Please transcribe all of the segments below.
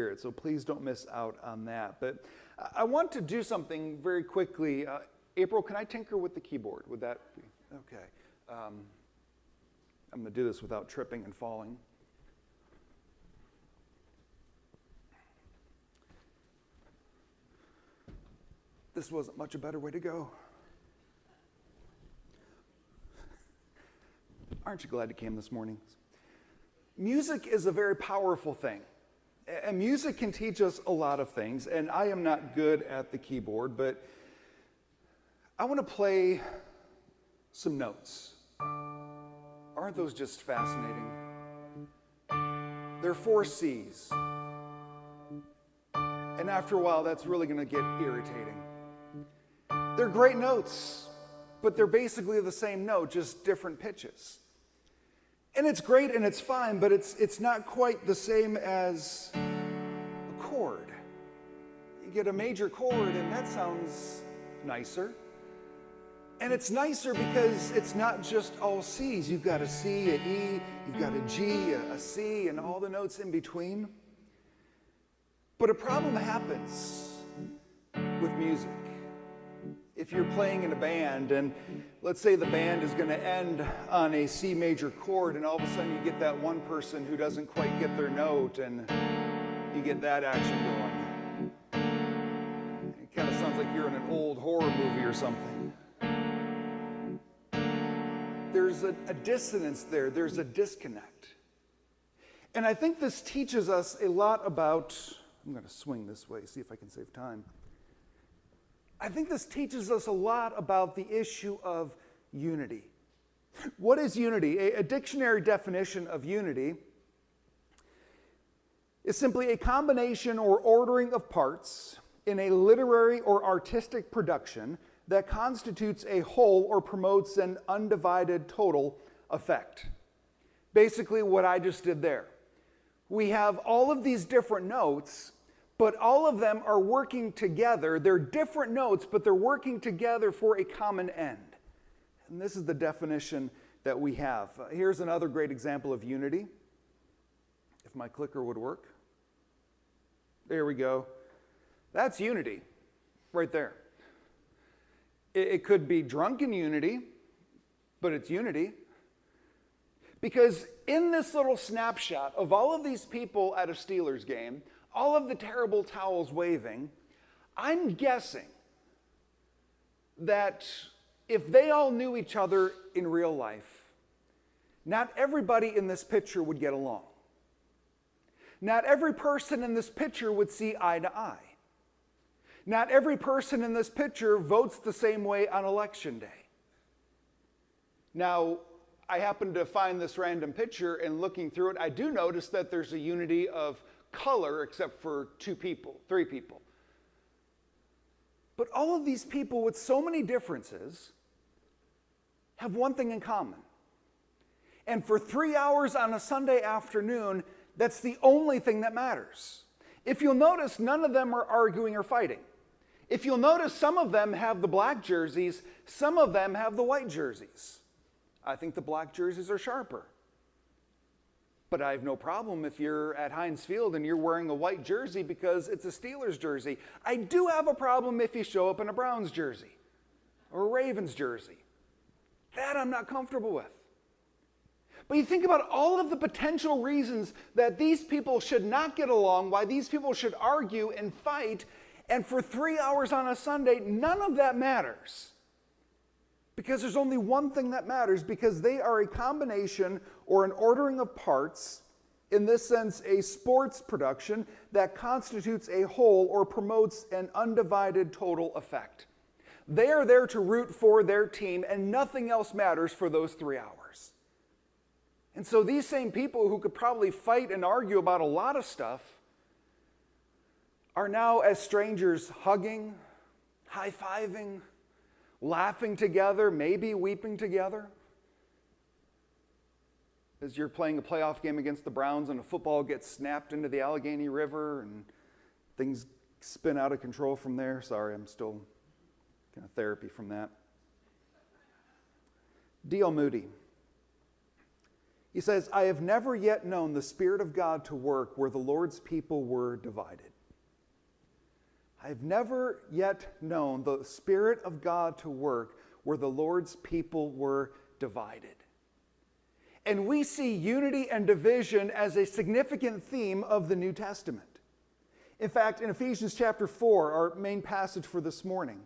Spirit. So please don't miss out on that. But I want to do something very quickly. Uh, April, can I tinker with the keyboard? Would that be okay? Um, I'm going to do this without tripping and falling. This wasn't much a better way to go. Aren't you glad you came this morning? Music is a very powerful thing. And music can teach us a lot of things. And I am not good at the keyboard, but I want to play some notes. Aren't those just fascinating? They're four C's. And after a while, that's really going to get irritating. They're great notes, but they're basically the same note, just different pitches. And it's great and it's fine, but it's, it's not quite the same as a chord. You get a major chord, and that sounds nicer. And it's nicer because it's not just all C's. You've got a C, an E, you've got a G, a, a C, and all the notes in between. But a problem happens with music if you're playing in a band and let's say the band is going to end on a C major chord and all of a sudden you get that one person who doesn't quite get their note and you get that action going. It kind of sounds like you're in an old horror movie or something. There's a, a dissonance there, there's a disconnect. And I think this teaches us a lot about. I'm going to swing this way, see if I can save time. I think this teaches us a lot about the issue of unity. What is unity? A, a, dictionary definition of unity is simply a combination or ordering of parts in a literary or artistic production that constitutes a whole or promotes an undivided total effect. Basically, what I just did there. We have all of these different notes but all of them are working together. They're different notes, but they're working together for a common end. And this is the definition that we have. Uh, here's another great example of unity. If my clicker would work. There we go. That's unity right there. It, it could be drunken unity, but it's unity. Because in this little snapshot of all of these people at a Steelers game, all of the terrible towels waving, I'm guessing that if they all knew each other in real life, not everybody in this picture would get along. Not every person in this picture would see eye to eye. Not every person in this picture votes the same way on election day. Now, I happen to find this random picture and looking through it, I do notice that there's a unity of color except for two people, three people. But all of these people with so many differences have one thing in common. And for three hours on a Sunday afternoon, that's the only thing that matters. If you'll notice, none of them are arguing or fighting. If you'll notice, some of them have the black jerseys, some of them have the white jerseys. I think the black jerseys are sharper. But I have no problem if you're at Heinz Field and you're wearing a white jersey because it's a Steelers jersey. I do have a problem if you show up in a Browns jersey or a Ravens jersey. That I'm not comfortable with. But you think about all of the potential reasons that these people should not get along, why these people should argue and fight, and for three hours on a Sunday, none of that matters. Because there's only one thing that matters, because they are a combination or an ordering of parts, in this sense, a sports production that constitutes a whole or promotes an undivided total effect. They are there to root for their team, and nothing else matters for those three hours. And so these same people who could probably fight and argue about a lot of stuff are now, as strangers, hugging, high fiving, laughing together, maybe weeping together. As you're playing a playoff game against the Browns and a football gets snapped into the Allegheny River and things spin out of control from there. Sorry, I'm still kind of therapy from that. D.L. Moody. He says, I have never yet known the Spirit of God to work where the Lord's people were divided. I have never yet known the Spirit of God to work where the Lord's people were divided. And we see unity and division as a significant theme of the New Testament. In fact, in Ephesians chapter 4, our main passage for this morning,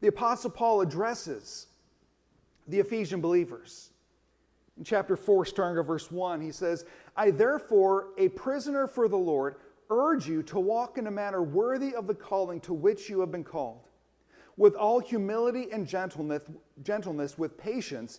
the Apostle Paul addresses the Ephesian believers. In chapter 4, starting at verse 1, he says, I therefore, a prisoner for the Lord, urge you to walk in a manner worthy of the calling to which you have been called, with all humility and gentleness, gentleness with patience,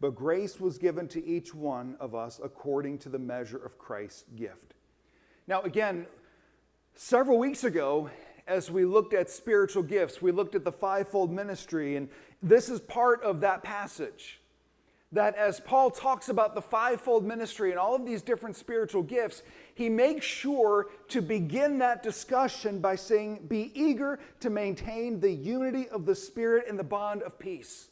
But grace was given to each one of us according to the measure of Christ's gift. Now, again, several weeks ago, as we looked at spiritual gifts, we looked at the fivefold ministry, and this is part of that passage that as Paul talks about the fivefold ministry and all of these different spiritual gifts, he makes sure to begin that discussion by saying, Be eager to maintain the unity of the Spirit and the bond of peace.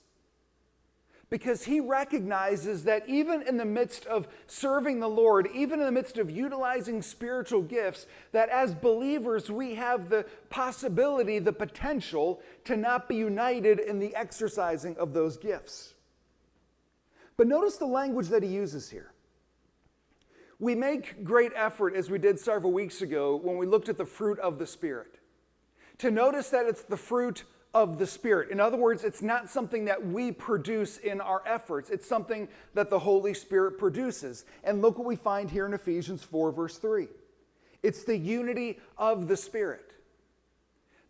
Because he recognizes that even in the midst of serving the Lord, even in the midst of utilizing spiritual gifts, that as believers we have the possibility, the potential to not be united in the exercising of those gifts. But notice the language that he uses here. We make great effort, as we did several weeks ago when we looked at the fruit of the Spirit, to notice that it's the fruit of the Spirit. In other words, it's not something that we produce in our efforts, it's something that the Holy Spirit produces. And look what we find here in Ephesians 4, verse 3 it's the unity of the Spirit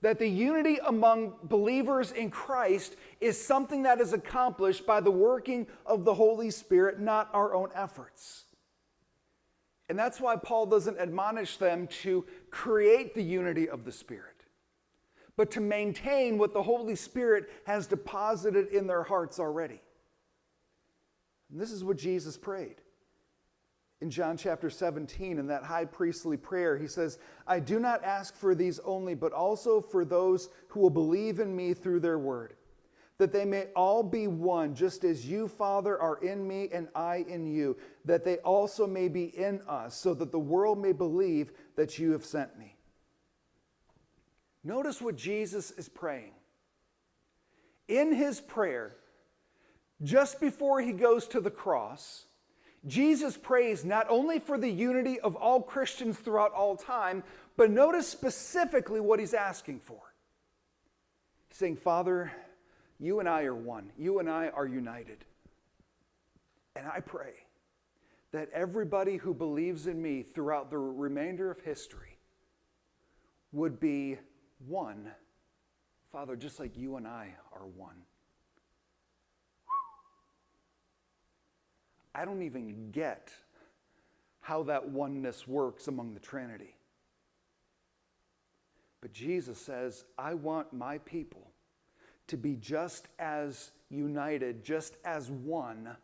that the unity among believers in Christ is something that is accomplished by the working of the Holy Spirit, not our own efforts. And that's why Paul doesn't admonish them to create the unity of the Spirit, but to maintain what the Holy Spirit has deposited in their hearts already. And this is what Jesus prayed in John chapter 17, in that high priestly prayer, he says, I do not ask for these only, but also for those who will believe in me through their word, that they may all be one, just as you, Father, are in me and I in you, that they also may be in us, so that the world may believe that you have sent me. Notice what Jesus is praying. In his prayer, just before he goes to the cross, Jesus prays not only for the unity of all Christians throughout all time, but notice specifically what he's asking for. He's saying, Father, you and I are one. You and I are united. And I pray that everybody who believes in me throughout the remainder of history would be one. Father, just like you and I are one. I don't even get how that oneness works among the Trinity. But Jesus says, I want my people to be just as united, just as one,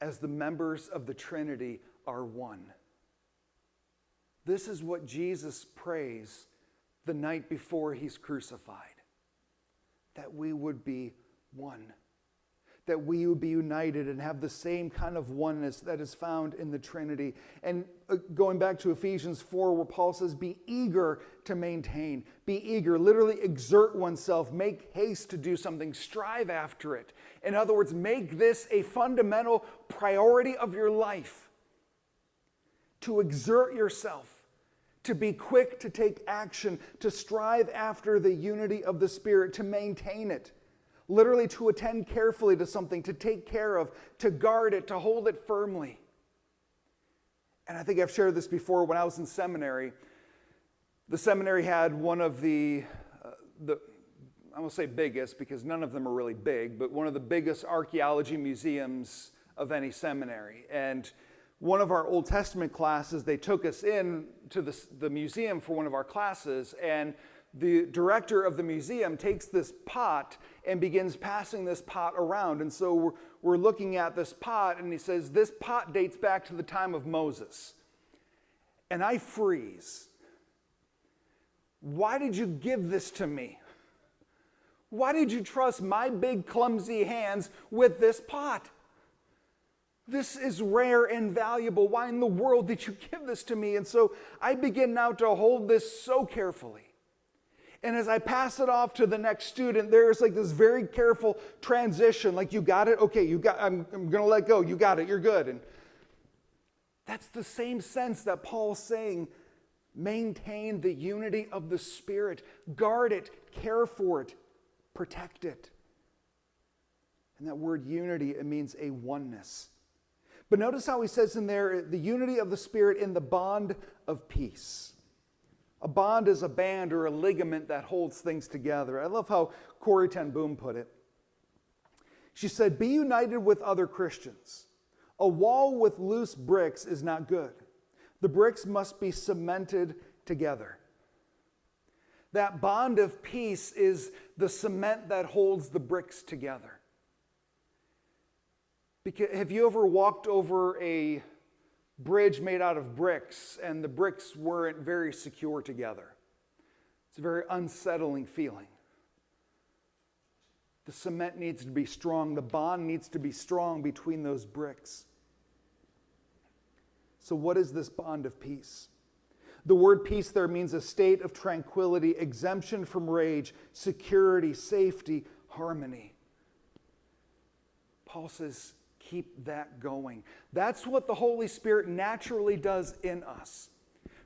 as the members of the Trinity are one. This is what Jesus prays the night before he's crucified that we would be one that we would be united and have the same kind of oneness that is found in the Trinity. And uh, going back to Ephesians 4, where Paul says, Be eager to maintain, be eager, literally exert oneself, make haste to do something, strive after it. In other words, make this a fundamental priority of your life to exert yourself. To be quick to take action, to strive after the unity of the Spirit, to maintain it literally to attend carefully to something, to take care of, to guard it, to hold it firmly. And I think I've shared this before when I was in seminary. The seminary had one of the, uh, the I won't say biggest because none of them are really big, but one of the biggest archaeology museums of any seminary. And one of our Old Testament classes, they took us in to the, the museum for one of our classes, and the director of the museum takes this pot and begins passing this pot around. And so we're, we're looking at this pot, and he says, This pot dates back to the time of Moses. And I freeze. Why did you give this to me? Why did you trust my big, clumsy hands with this pot? This is rare and valuable. Why in the world did you give this to me? And so I begin now to hold this so carefully. And as I pass it off to the next student, there's like this very careful transition. Like, you got it? Okay, you got, I'm, I'm to let go. You got it. You're good. And that's the same sense that Paul's saying maintain the unity of the Spirit, guard it, care for it, protect it. And that word unity, it means a oneness. But notice how he says in there the unity of the Spirit in the bond of peace. A bond is a band or a ligament that holds things together. I love how Corrie ten Boom put it. She said, Be united with other Christians. A wall with loose bricks is not good. The bricks must be cemented together. That bond of peace is the cement that holds the bricks together. Because, have you ever walked over a bridge made out of bricks and the bricks weren't very secure together? It's a very unsettling feeling. The cement needs to be strong, the bond needs to be strong between those bricks. So, what is this bond of peace? The word peace there means a state of tranquility, exemption from rage, security, safety, harmony. Paul says, keep that going. That's what the Holy Spirit naturally does in us,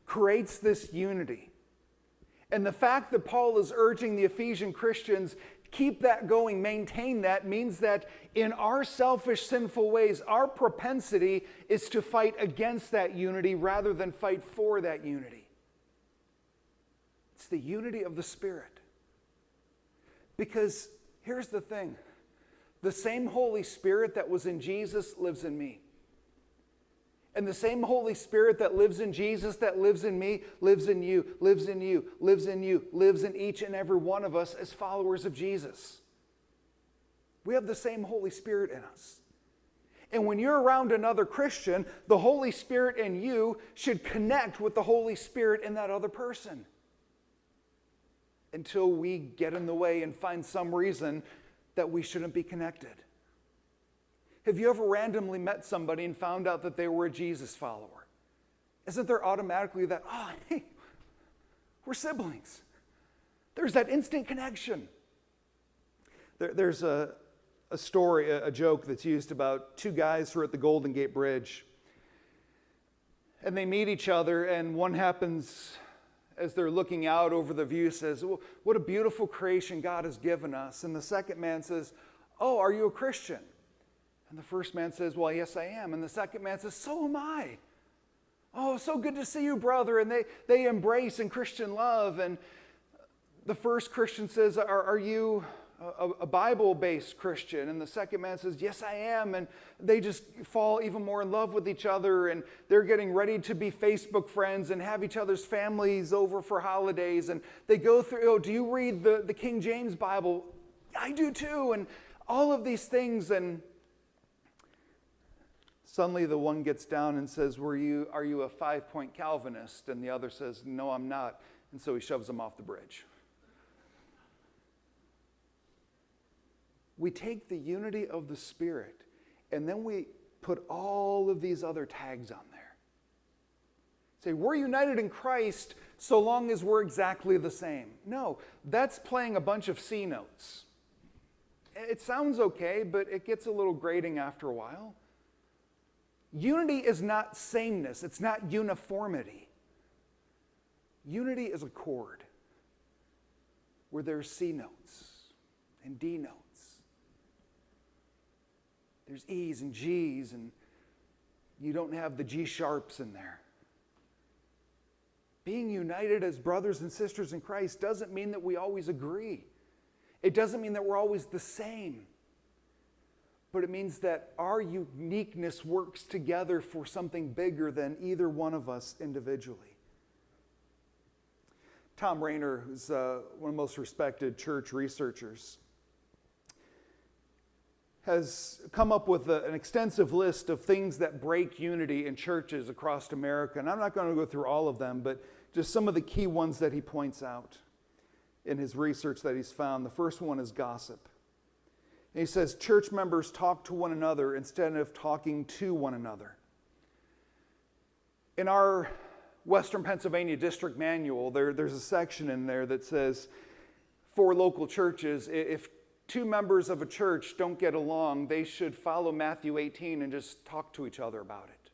creates this unity. And the fact that Paul is urging the Ephesian Christians keep that going, maintain that, means that in our selfish, sinful ways, our propensity is to fight against that unity rather than fight for that unity. It's the unity of the Spirit. Because here's the thing the same Holy Spirit that was in Jesus lives in me. And the same Holy Spirit that lives in Jesus, that lives in me, lives in you, lives in you, lives in you, lives in each and every one of us as followers of Jesus. We have the same Holy Spirit in us. And when you're around another Christian, the Holy Spirit in you should connect with the Holy Spirit in that other person. Until we get in the way and find some reason that we shouldn't be connected. Have you ever randomly met somebody and found out that they were a Jesus follower? Isn't there automatically that, oh, hey, we're siblings? There's that instant connection. There, there's a, a story, a, a joke that's used about two guys who are at the Golden Gate Bridge. And they meet each other, and one happens as they're looking out over the view says, well, What a beautiful creation God has given us. And the second man says, Oh, are you a Christian? And the first man says, Well, yes, I am. And the second man says, So am I. Oh, so good to see you, brother. And they, they embrace in Christian love. And the first Christian says, Are, are you a, a Bible based Christian? And the second man says, Yes, I am. And they just fall even more in love with each other. And they're getting ready to be Facebook friends and have each other's families over for holidays. And they go through, Oh, do you read the, the King James Bible? I do too. And all of these things. And Suddenly, the one gets down and says, Were you, Are you a five point Calvinist? And the other says, No, I'm not. And so he shoves them off the bridge. We take the unity of the Spirit and then we put all of these other tags on there. Say, we're united in Christ so long as we're exactly the same. No, that's playing a bunch of C notes. It sounds okay, but it gets a little grating after a while. Unity is not sameness, it's not uniformity. Unity is a chord where there's C notes and D notes. There's E's and G's, and you don't have the G sharps in there. Being united as brothers and sisters in Christ doesn't mean that we always agree. It doesn't mean that we're always the same. but it means that our uniqueness works together for something bigger than either one of us individually. Tom Rainer, who's uh, one of the most respected church researchers, has come up with a, an extensive list of things that break unity in churches across America. And I'm not going to go through all of them, but just some of the key ones that he points out in his research that he's found. The first one is gossip. And he says church members talk to one another instead of talking to one another. In our Western Pennsylvania District Manual, there, there's a section in there that says for local churches, if two members of a church don't get along, they should follow Matthew 18 and just talk to each other about it.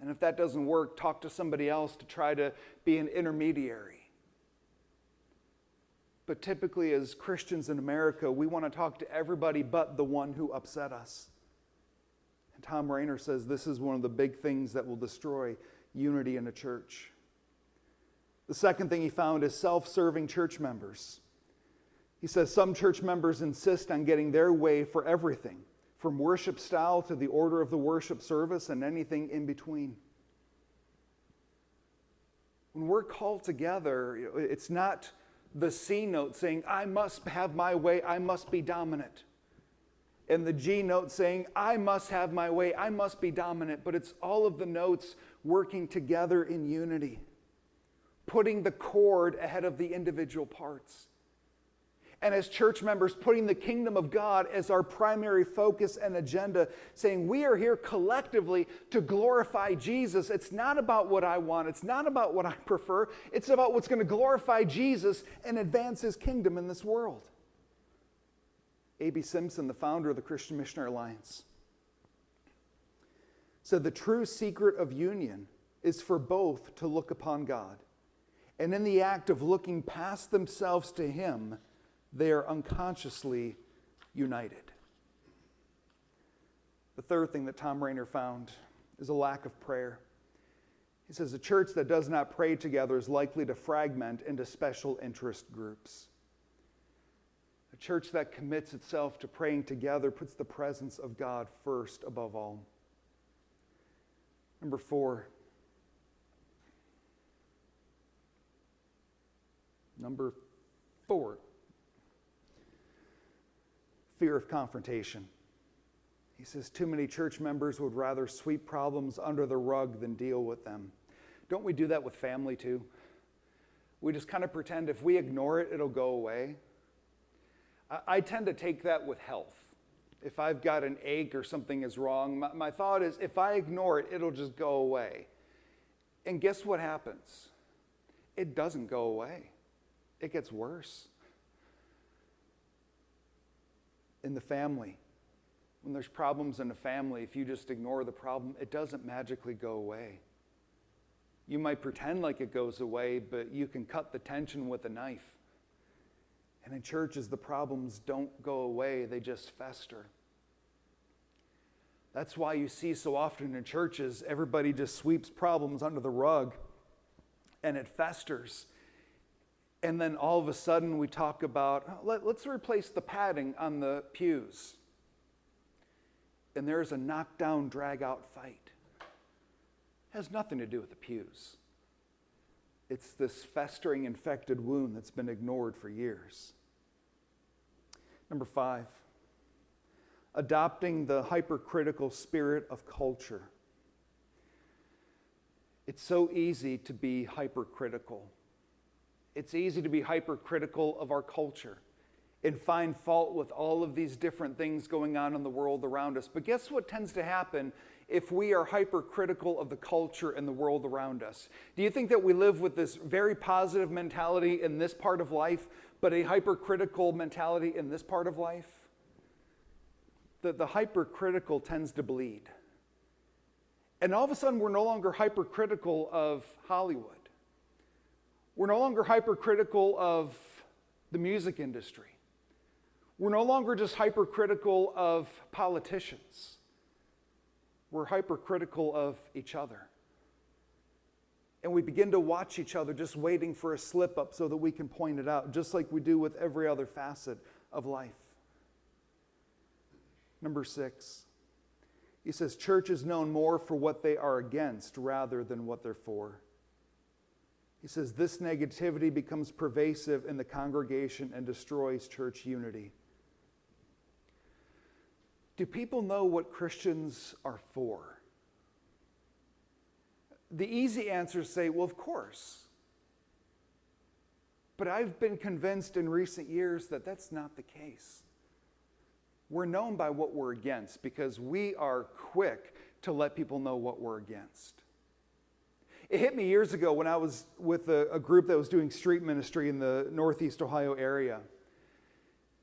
And if that doesn't work, talk to somebody else to try to be an intermediary. But typically, as Christians in America, we want to talk to everybody but the one who upset us. And Tom Rainer says this is one of the big things that will destroy unity in a church. The second thing he found is self serving church members. He says some church members insist on getting their way for everything, from worship style to the order of the worship service and anything in between. When we're called together, it's not the C note saying, I must have my way, I must be dominant. And the G note saying, I must have my way, I must be dominant. But it's all of the notes working together in unity, putting the chord ahead of the individual parts and as church members, putting the kingdom of God as our primary focus and agenda, saying we are here collectively to glorify Jesus. It's not about what I want, it's not about what I prefer, it's about what's going to glorify Jesus and advance his kingdom in this world. A.B. Simpson, the founder of the Christian Missionary Alliance, said the true secret of union is for both to look upon God. And in the act of looking past themselves to Him, they are unconsciously united. The third thing that Tom Rainer found is a lack of prayer. He says a church that does not pray together is likely to fragment into special interest groups. A church that commits itself to praying together puts the presence of God first above all. Number four. Number four fear of confrontation. He says, Too many church members would rather sweep problems under the rug than deal with them. Don't we do that with family too? We just kind of pretend if we ignore it, it'll go away. I, I tend to take that with health. If I've got an ache or something is wrong, my, my thought is if I ignore it, it'll just go away. And guess what happens? It doesn't go away, it gets worse in the family. When there's problems in the family, if you just ignore the problem, it doesn't magically go away. You might pretend like it goes away, but you can cut the tension with a knife. And in churches, the problems don't go away, they just fester. That's why you see so often in churches, everybody just sweeps problems under the rug and it festers and then all of a sudden we talk about let, us replace the padding on the pews. And there's a knockdown, drag out fight. It has nothing to do with the pews. It's this festering, infected wound that's been ignored for years. Number five, adopting the hypercritical spirit of culture. It's so easy to be hypercritical it's easy to be hypercritical of our culture and find fault with all of these different things going on in the world around us. But guess what tends to happen if we are hypercritical of the culture and the world around us? Do you think that we live with this very positive mentality in this part of life, but a hypercritical mentality in this part of life? The, the hypercritical tends to bleed. And all of a sudden, we're no longer hypercritical of Hollywood. We're no longer hypercritical of the music industry. We're no longer just hypercritical of politicians. We're hypercritical of each other. And we begin to watch each other just waiting for a slip up so that we can point it out, just like we do with every other facet of life. Number six, he says, church is known more for what they are against rather than what they're for. He says, this negativity becomes pervasive in the congregation and destroys church unity. Do people know what Christians are for? The easy answers say, well, of course. But I've been convinced in recent years that that's not the case. We're known by what we're against because we are quick to let people know what we're against. It hit me years ago when I was with a, a group that was doing street ministry in the Northeast Ohio area.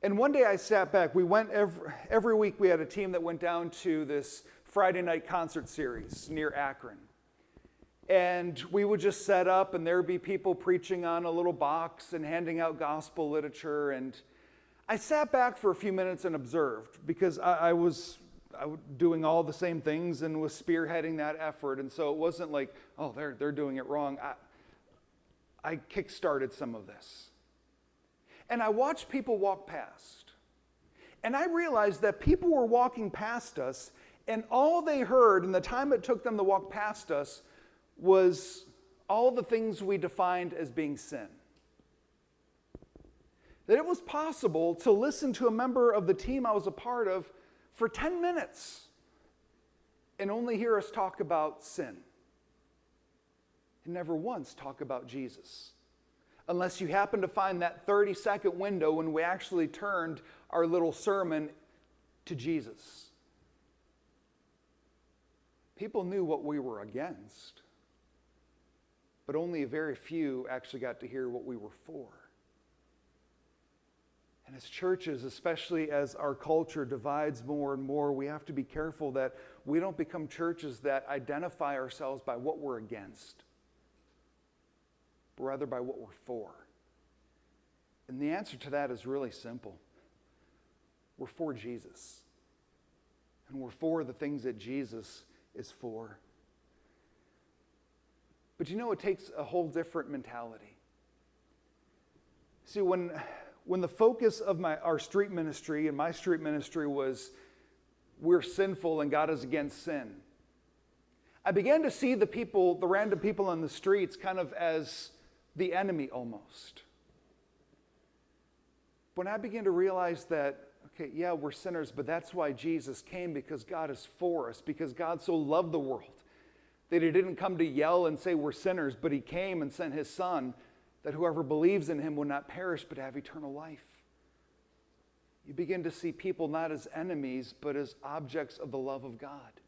And one day I sat back. We went every, every week, we had a team that went down to this Friday night concert series near Akron. And we would just set up, and there would be people preaching on a little box and handing out gospel literature. And I sat back for a few minutes and observed because I, I was doing all the same things and was spearheading that effort. And so it wasn't like, oh, they're, they're doing it wrong. I, I kickstarted some of this. And I watched people walk past. And I realized that people were walking past us, and all they heard in the time it took them to walk past us was all the things we defined as being sin. That it was possible to listen to a member of the team I was a part of for 10 minutes and only hear us talk about sin and never once talk about Jesus unless you happen to find that 30 second window when we actually turned our little sermon to Jesus. People knew what we were against, but only a very few actually got to hear what we were for. And as churches, especially as our culture divides more and more, we have to be careful that we don't become churches that identify ourselves by what we're against but rather by what we're for. And the answer to that is really simple we're for Jesus. And we're for the things that Jesus is for. But you know, it takes a whole different mentality. See, when, when the focus of my, our street ministry and my street ministry was we're sinful and God is against sin, I began to see the people, the random people on the streets, kind of as the enemy almost. When I began to realize that, okay, yeah, we're sinners, but that's why Jesus came because God is for us, because God so loved the world that he didn't come to yell and say we're sinners, but he came and sent his son that whoever believes in him will not perish but have eternal life. You begin to see people not as enemies, but as objects of the love of God.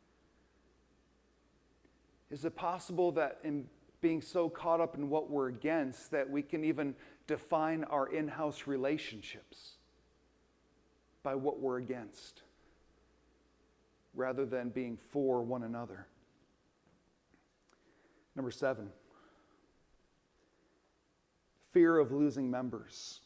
Is it possible that in being so caught up in what we're against that we can even define our in house relationships by what we're against rather than being for one another. Number seven, fear of losing members.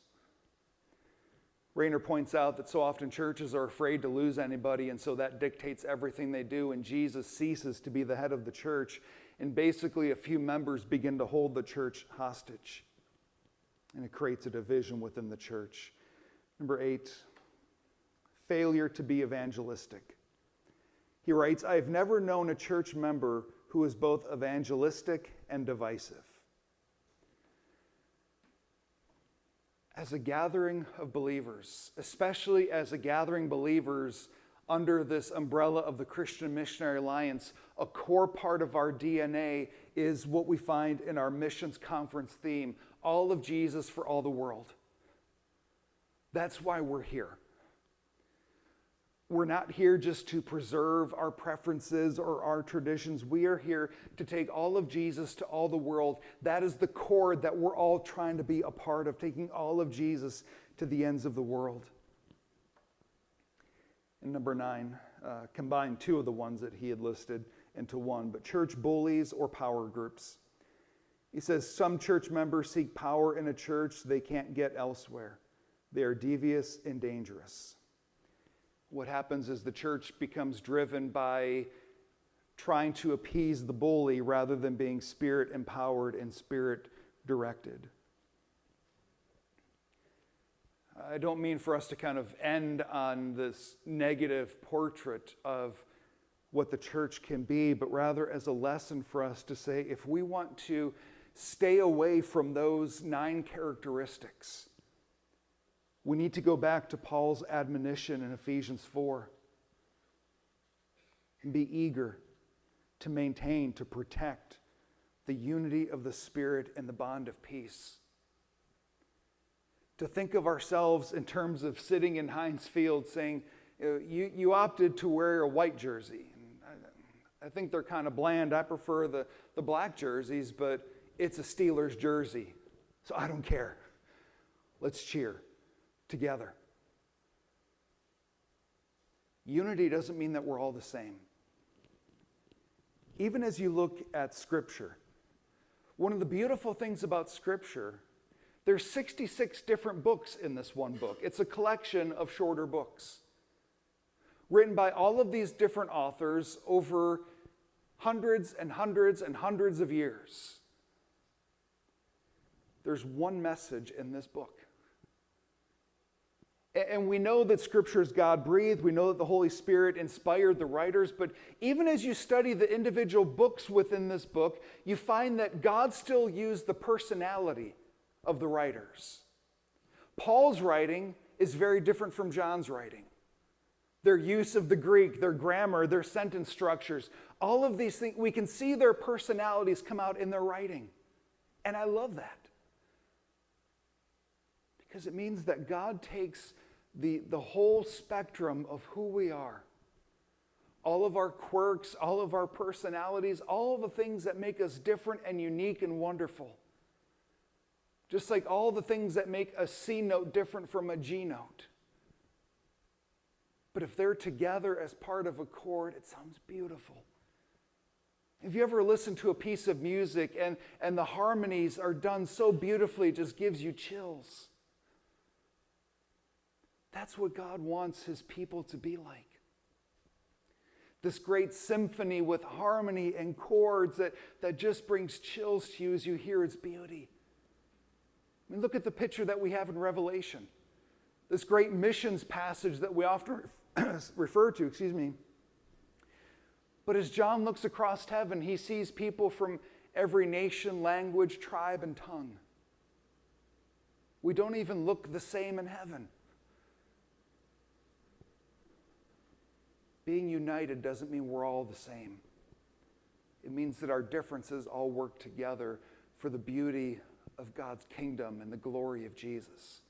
Rainer points out that so often churches are afraid to lose anybody, and so that dictates everything they do, and Jesus ceases to be the head of the church and basically a few members begin to hold the church hostage. And it creates a division within the church. Number eight, failure to be evangelistic. He writes, I have never known a church member who is both evangelistic and divisive. As a gathering of believers, especially as a gathering believers under this umbrella of the Christian Missionary Alliance, a core part of our DNA is what we find in our missions conference theme all of Jesus for all the world. That's why we're here. We're not here just to preserve our preferences or our traditions. We are here to take all of Jesus to all the world. That is the core that we're all trying to be a part of, taking all of Jesus to the ends of the world. And number nine, uh, combine two of the ones that he had listed into one, but church bullies or power groups. He says some church members seek power in a church they can't get elsewhere. They are devious and dangerous. What happens is the church becomes driven by trying to appease the bully rather than being spirit empowered and spirit directed. I don't mean for us to kind of end on this negative portrait of what the church can be, but rather as a lesson for us to say if we want to stay away from those nine characteristics, we need to go back to Paul's admonition in Ephesians 4 and be eager to maintain, to protect the unity of the Spirit and the bond of peace. To think of ourselves in terms of sitting in Heinz Field saying, you, you opted to wear a white jersey. I, I think they're kind of bland. I prefer the, the black jerseys, but it's a Steelers jersey, so I don't care. Let's cheer together. Unity doesn't mean that we're all the same. Even as you look at Scripture, one of the beautiful things about Scripture, there's 66 different books in this one book. It's a collection of shorter books written by all of these different authors over hundreds and hundreds and hundreds of years. There's one message in this book. And we know that Scripture is God breathed. We know that the Holy Spirit inspired the writers. But even as you study the individual books within this book, you find that God still used the personality of the writers. Paul's writing is very different from John's writing. Their use of the Greek, their grammar, their sentence structures, all of these things, we can see their personalities come out in their writing. And I love that. Because it means that God takes the, the whole spectrum of who we are all of our quirks, all of our personalities, all the things that make us different and unique and wonderful. Just like all the things that make a C note different from a G note. But if they're together as part of a chord, it sounds beautiful. Have you ever listened to a piece of music and, and the harmonies are done so beautifully, it just gives you chills? That's what God wants his people to be like. This great symphony with harmony and chords that, that just brings chills to you as you hear its beauty. I mean, look at the picture that we have in Revelation. This great missions passage that we often refer to, excuse me. But as John looks across heaven, he sees people from every nation, language, tribe, and tongue. We don't even look the same in heaven. Being united doesn't mean we're all the same. It means that our differences all work together for the beauty of God's kingdom and the glory of Jesus.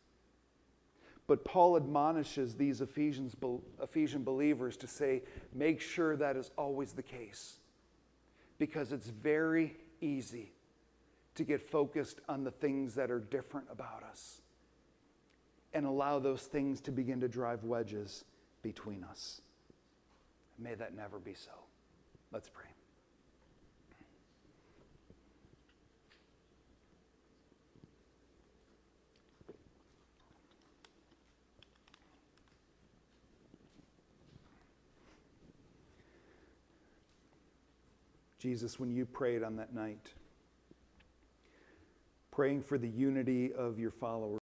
But Paul admonishes these Ephesians, Ephesian believers to say, make sure that is always the case. Because it's very easy to get focused on the things that are different about us and allow those things to begin to drive wedges between us. May that never be so. Let's pray. Jesus, when you prayed on that night, praying for the unity of your followers.